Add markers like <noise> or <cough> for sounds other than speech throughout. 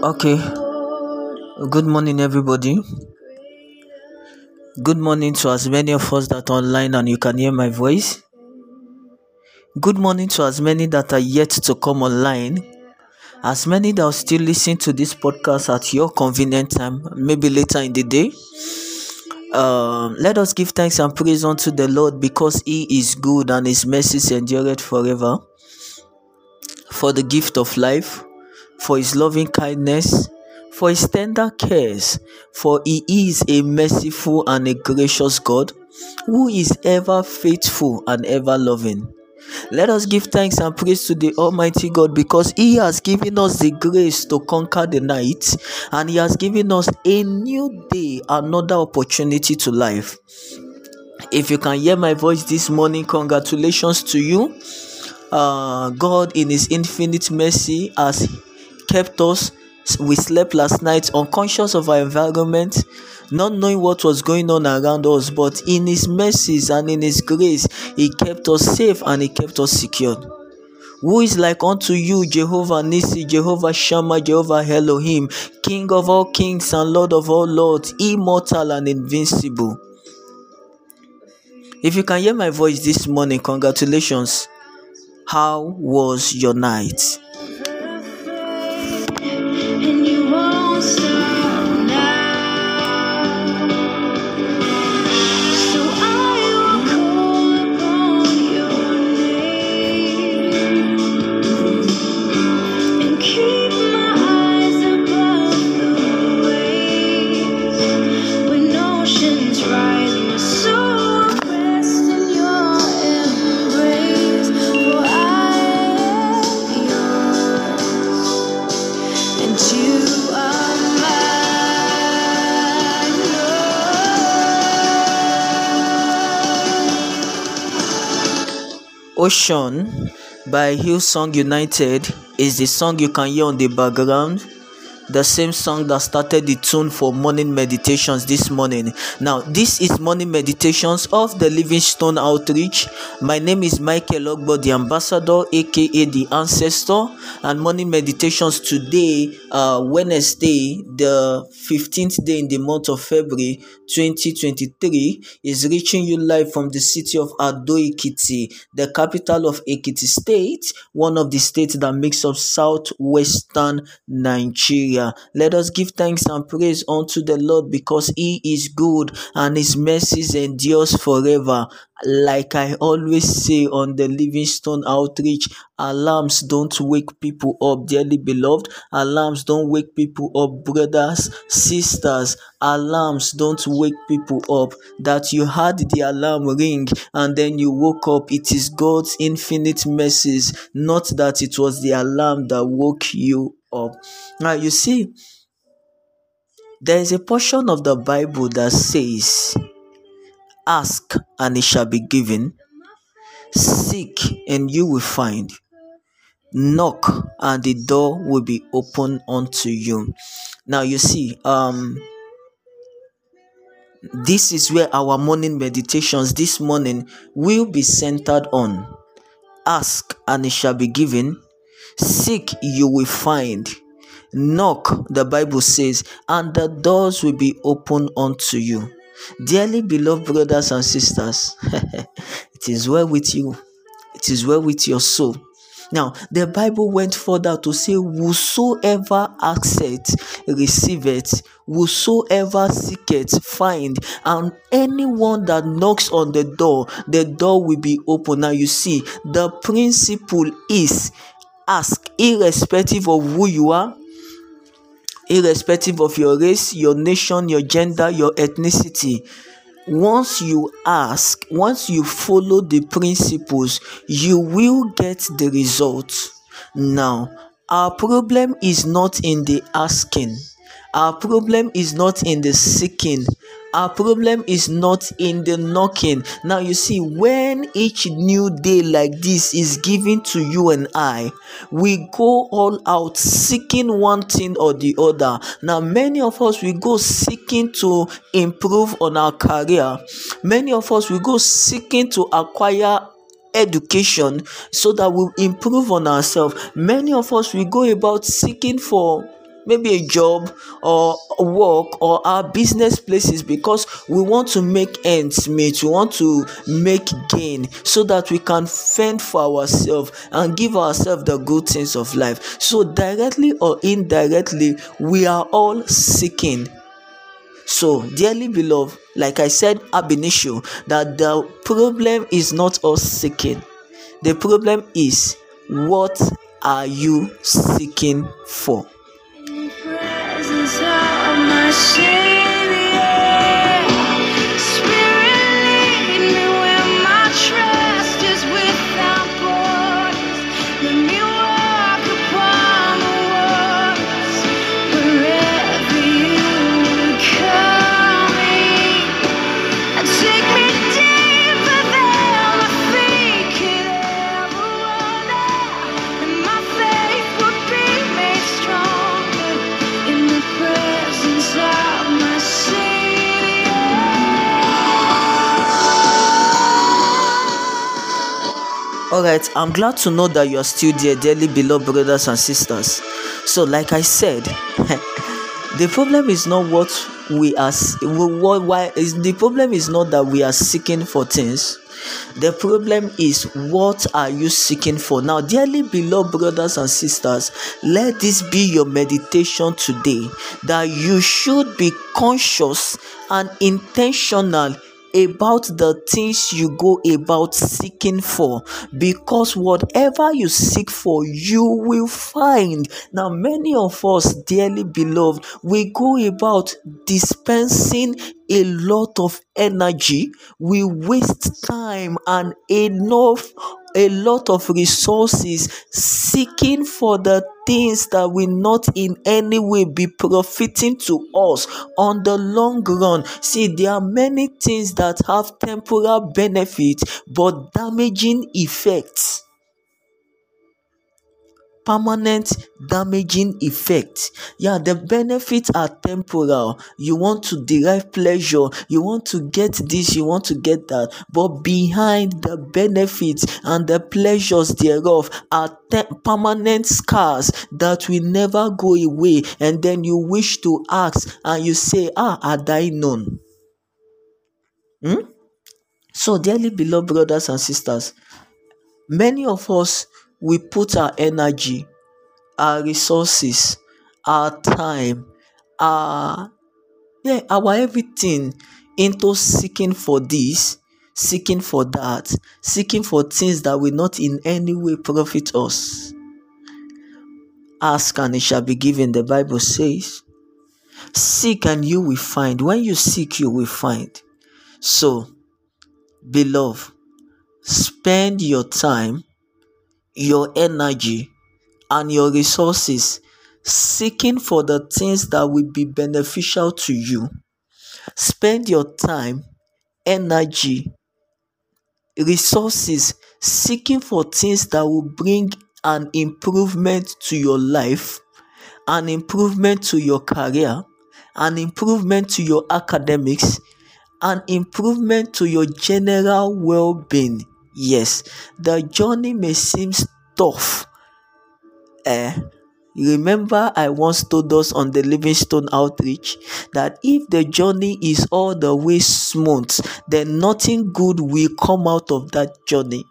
Okay, good morning, everybody. Good morning to as many of us that are online and you can hear my voice. Good morning to as many that are yet to come online. As many that are still listening to this podcast at your convenient time, maybe later in the day. Um, let us give thanks and praise unto the Lord because He is good and His mercies endureth forever. For the gift of life, for His loving kindness, for His tender cares, for He is a merciful and a gracious God who is ever faithful and ever loving. Let us give thanks and praise to the Almighty God because He has given us the grace to conquer the night and He has given us a new day, another opportunity to life. If you can hear my voice this morning, congratulations to you. Uh, God, in His infinite mercy, has kept us. We slept last night unconscious of our environment, not knowing what was going on around us, but in His mercies and in His grace, He kept us safe and He kept us secured. Who is like unto you, Jehovah Nissi, Jehovah Shammah, Jehovah Elohim, King of all kings and Lord of all lords, immortal and invincible? If you can hear my voice this morning, congratulations. How was your night? Won't Ocean by Hillsong United is the song you can hear on the background. The same song that started the tune for morning meditations this morning. Now, this is morning meditations of the Livingstone Outreach. My name is Michael Ogbo, the ambassador, aka the ancestor, and morning meditations today, uh, Wednesday, the 15th day in the month of February 2023, is reaching you live from the city of Ado Ekiti, the capital of Ekiti State, one of the states that makes up southwestern Nigeria. Let us give thanks and praise unto the Lord because He is good and His mercies endures forever. Like I always say on the Livingstone Outreach, alarms don't wake people up, dearly beloved. Alarms don't wake people up, brothers, sisters. Alarms don't wake people up. That you had the alarm ring and then you woke up. It is God's infinite mercies, not that it was the alarm that woke you up. Now, you see, there is a portion of the Bible that says, Ask and it shall be given, seek and you will find, knock and the door will be open unto you. Now, you see, um, this is where our morning meditations this morning will be centered on. Ask and it shall be given, seek you will find, knock, the Bible says, and the doors will be open unto you. Dearly beloved brothers and sisters, <laughs> it is well with you, it is well with your soul. Now, the Bible went further to say, Whosoever asketh, receiveth, whosoever seeketh, find, and anyone that knocks on the door, the door will be open. Now, you see, the principle is ask, irrespective of who you are, irrespective of your race, your nation, your gender, your ethnicity. Once you ask, once you follow the principles, you will get the results. Now, our problem is not in the asking, our problem is not in the seeking, our problem is not in the knocking. Now, you see, when each new day like this is given to you and I, we go all out seeking one thing or the other. Now, many of us we go seeking to improve on our career, many of us we go seeking to acquire education so that we improve on ourselves many of us we go about seeking for maybe a job or work or our business places because we want to make ends meet we want to make gain so that we can fend for ourselves and give ourselves the good things of life so directly or indirectly we are all seeking so, dearly beloved, like I said ab initio, that the problem is not us seeking. The problem is what are you seeking for? My Savior. Alright, I'm glad to know that you are still there, dearly beloved brothers and sisters. So, like I said, <laughs> the problem is not what we are what why is the problem is not that we are seeking for things the problem is what are you seeking for now dearly beloved brothers and sisters let this be your meditation today that you should be conscious and intentional about the things you go about seeking for because whatever you seek for you will find. Now many of us dearly beloved we go about dispensing a lot of energy. We waste time and enough a lot of resources seeking for the things that will not in any way be profiting to us on the long run. See there are many things that have temporal benefits but damaging effects permanent damaging effect. Yeah the benefits are temporal. You want to derive pleasure you want to get this you want to get that. But behind the benefits and the pleasures thereof are te- permanent scars that will never go away. And then you wish to ask and you say ah had i known? Hmm? so dearly beloved brothers and sisters many of us we put our energy our resources our time our yeah our everything into seeking for this seeking for that seeking for things that will not in any way profit us. Ask and it shall be given the bible says. Seek and you will find. When you seek you will find. So beloved spend your time your energy and your resources seeking for the things that will be beneficial to you. Spend your time, energy, resources seeking for things that will bring an improvement to your life, an improvement to your career, an improvement to your academics, an improvement to your general well being. Yes, the journey may seem tough. Eh, remember, I once told us on the Livingstone outreach that if the journey is all the way smooth, then nothing good will come out of that journey.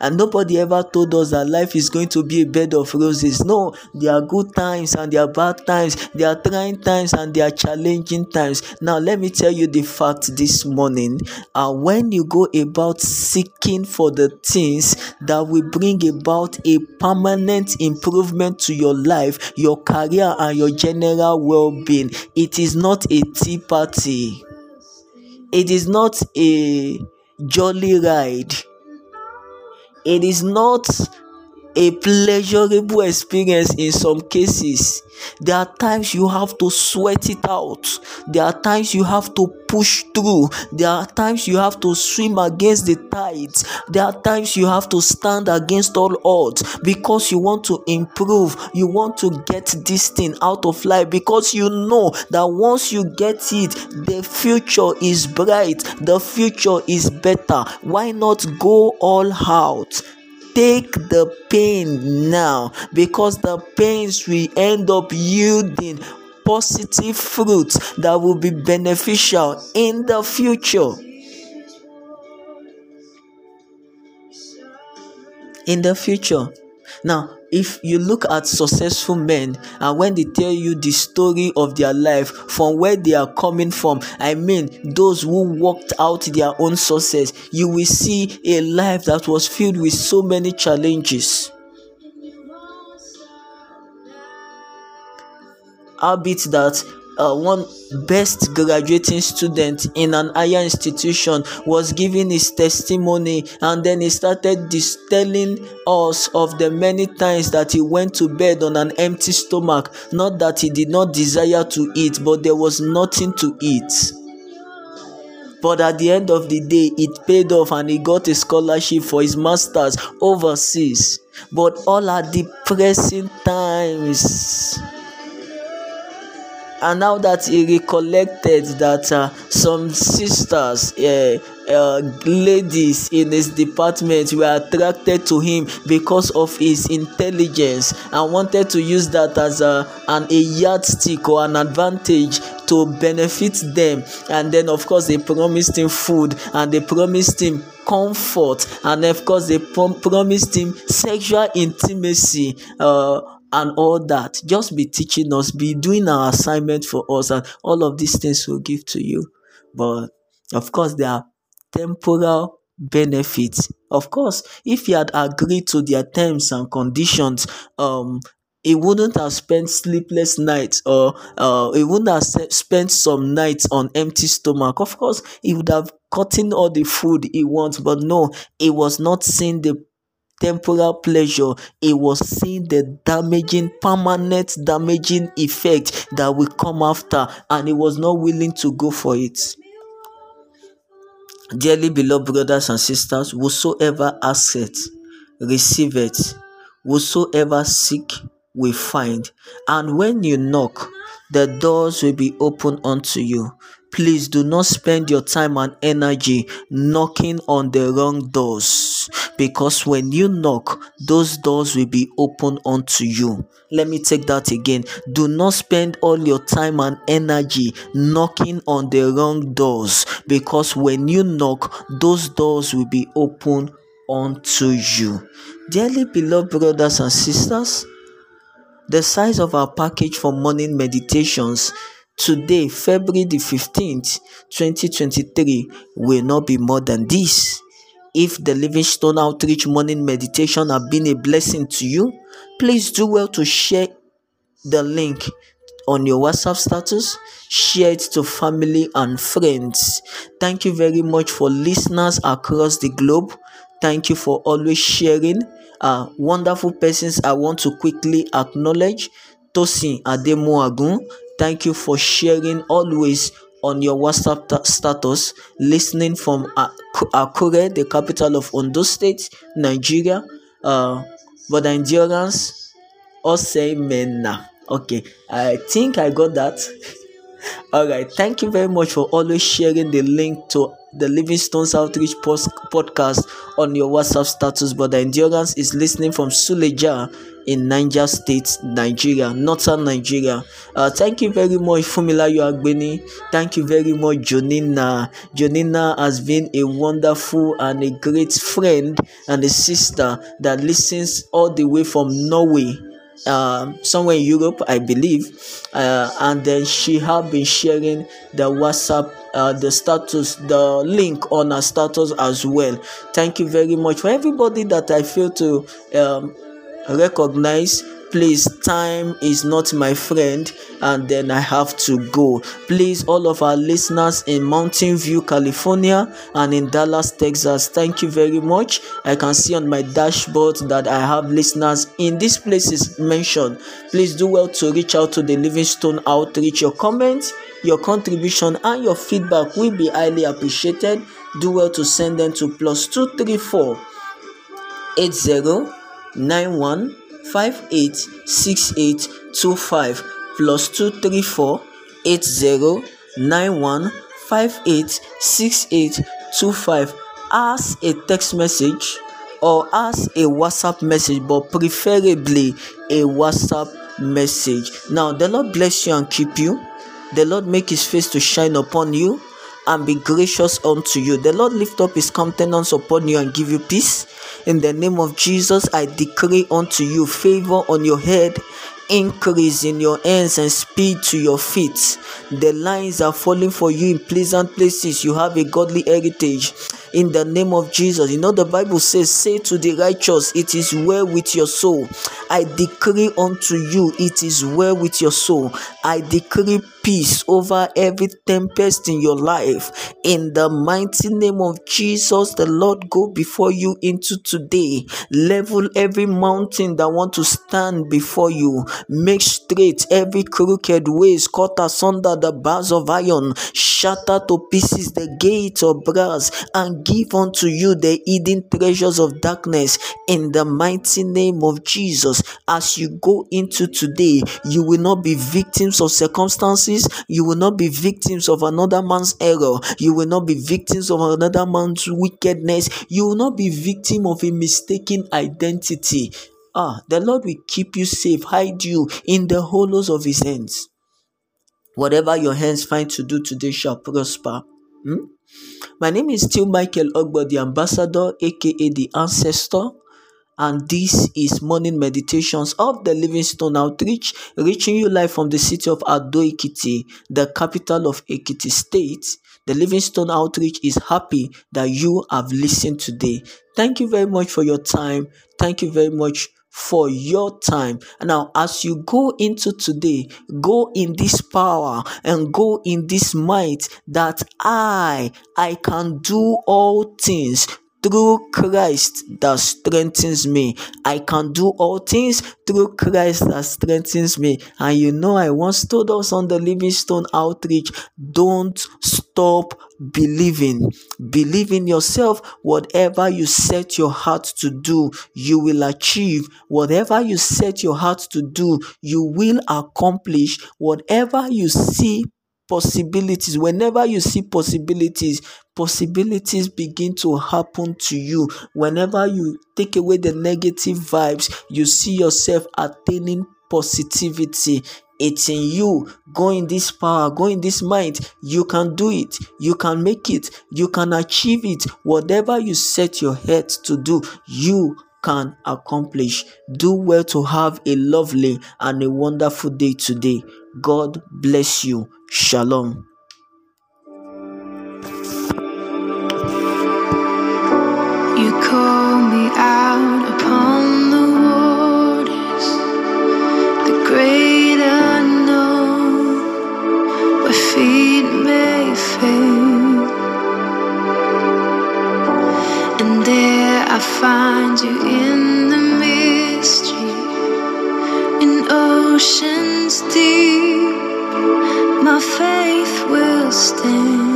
And nobody ever told us that life is going to be a bed of roses. No, there are good times and there are bad times. There are trying times and there are challenging times. Now, let me tell you the fact this morning. Uh, when you go about seeking for the things that will bring about a permanent improvement to your life, your career, and your general well being, it is not a tea party. It is not a jolly ride it is not a pleasurable experience in some cases. There are times you have to sweat it out. There are times you have to push through. There are times you have to swim against the tides. There are times you have to stand against all odds because you want to improve. You want to get this thing out of life because you know that once you get it, the future is bright, the future is better. Why not go all out? Take the pain now because the pains will end up yielding positive fruits that will be beneficial in the future. In the future. Now, if you look at successful men and when they tell you the story of their life from where they are coming from, I mean, those who worked out their own success, you will see a life that was filled with so many challenges. Albeit that uh, one best graduating student in an higher institution was giving his testimony and then he started dis- telling us of the many times that he went to bed on an empty stomach. Not that he did not desire to eat but there was nothing to eat. But at the end of the day it paid off and he got a scholarship for his masters overseas. But all are depressing times and now that he recollected that uh, some sisters uh, uh, ladies in his department were attracted to him because of his intelligence and wanted to use that as a, an, a yardstick or an advantage to benefit them. And then of course they promised him food and they promised him comfort. And of course they prom- promised him sexual intimacy uh, and all that. Just be teaching us, be doing our assignment for us, and all of these things will give to you. But of course, there are temporal benefits. Of course, if he had agreed to their terms and conditions, um, he wouldn't have spent sleepless nights or uh, he wouldn't have spent some nights on empty stomach. Of course, he would have gotten all the food he wants, but no, he was not seeing the temporal pleasure, he was seeing the damaging, permanent damaging effect that will come after, and he was not willing to go for it. Dearly beloved brothers and sisters, whosoever it, receive it. Whosoever seek, will find. And when you knock, the doors will be open unto you. Please do not spend your time and energy knocking on the wrong doors because when you knock, those doors will be open unto you. Let me take that again. Do not spend all your time and energy knocking on the wrong doors because when you knock, those doors will be open unto you. Dearly beloved brothers and sisters, the size of our package for morning meditations today, February the 15th, 2023, will not be more than this. If the Livingstone Outreach morning meditation have been a blessing to you, please do well to share the link on your WhatsApp status, share it to family and friends. Thank you very much for listeners across the globe. Thank you for always sharing uh, wonderful persons I want to quickly acknowledge. Tosin Ademuagun, thank you for sharing always on your WhatsApp t- status, listening from Akure, the capital of Ondo State, Nigeria. Uh, but the endurance, Osemena. Okay, I think I got that. <laughs> All right, thank you very much for always sharing the link to the Livingstones Outreach post- podcast on your WhatsApp status. But the endurance is listening from Suleja in Niger State, Nigeria, northern Nigeria. Uh, thank you very much, Funmilayo Agbeni. Thank you very much, Jonina. Jonina has been a wonderful and a great friend and a sister that listens all the way from Norway uh, somewhere in Europe, I believe, uh, and then she have been sharing the WhatsApp, uh, the status, the link on her status as well. Thank you very much for everybody that I feel to um, recognize. please time is not my friend and then i have to go. Please all of our listeners in mountain view california and in dallas texas thank you very much. I can see on my dashboard that i have listeners in these places mentioned. Please do well to reach out to the livingstone outreach. Your comments your contribution and your feedback will be highly appreciated. Do well to send them to plus 234 80 91 58 68 25 plus 234 80 91 58 68 25 as a text message or as a WhatsApp message, but preferably a WhatsApp message. Now, the Lord bless you and keep you. The Lord make his face to shine upon you and be gracious unto you. The Lord lift up his countenance upon you and give you peace. In the name of Jesus, I decree unto you favor on your head increase in your hands and speed to your feet. The lines are falling for you in pleasant places. You have a godly heritage in the name of Jesus. You know, the Bible says, Say to the righteous, It is well with your soul. I decree unto you, It is well with your soul. I decree peace over every tempest in your life. In the mighty name of Jesus, the Lord go before you into today. Level every mountain that want to stand before you. Make straight every crooked ways, cut asunder the bars of iron, shatter to pieces the gates of brass, and give unto you the hidden treasures of darkness. In the mighty name of Jesus, as you go into today, you will not be victims of circumstances, you will not be victims of another man's error, you will not be victims of another man's wickedness, you will not be victim of a mistaken identity. Ah, the Lord will keep you safe, hide you in the hollows of his hands. Whatever your hands find to do today shall prosper. Hmm? My name is still Michael Ogbo, the ambassador, aka the ancestor and this is morning meditations of the Livingstone Outreach, reaching you live from the city of Ado Ekiti, the capital of Ekiti State. The Livingstone Outreach is happy that you have listened today. Thank you very much for your time. Thank you very much for your time. Now, as you go into today, go in this power and go in this might that I, I can do all things through Christ that strengthens me. I can do all things through Christ that strengthens me. And you know, I once told us on the Livingstone Outreach don't stop believing. Believe in yourself. Whatever you set your heart to do, you will achieve. Whatever you set your heart to do, you will accomplish. Whatever you see possibilities whenever you see possibilities possibilities begin to happen to you whenever you take away the negative vibes you see yourself attaining positivity. It's in you. Go in this power. Go in this mind. You can do it. You can make it. You can achieve it. Whatever you set your head to do you can accomplish. Do well to have a lovely and a wonderful day today. God bless you. Shalom. You call me out upon great unknown, where feet may fail. And there I find you in the mystery, in oceans deep. My faith will stand.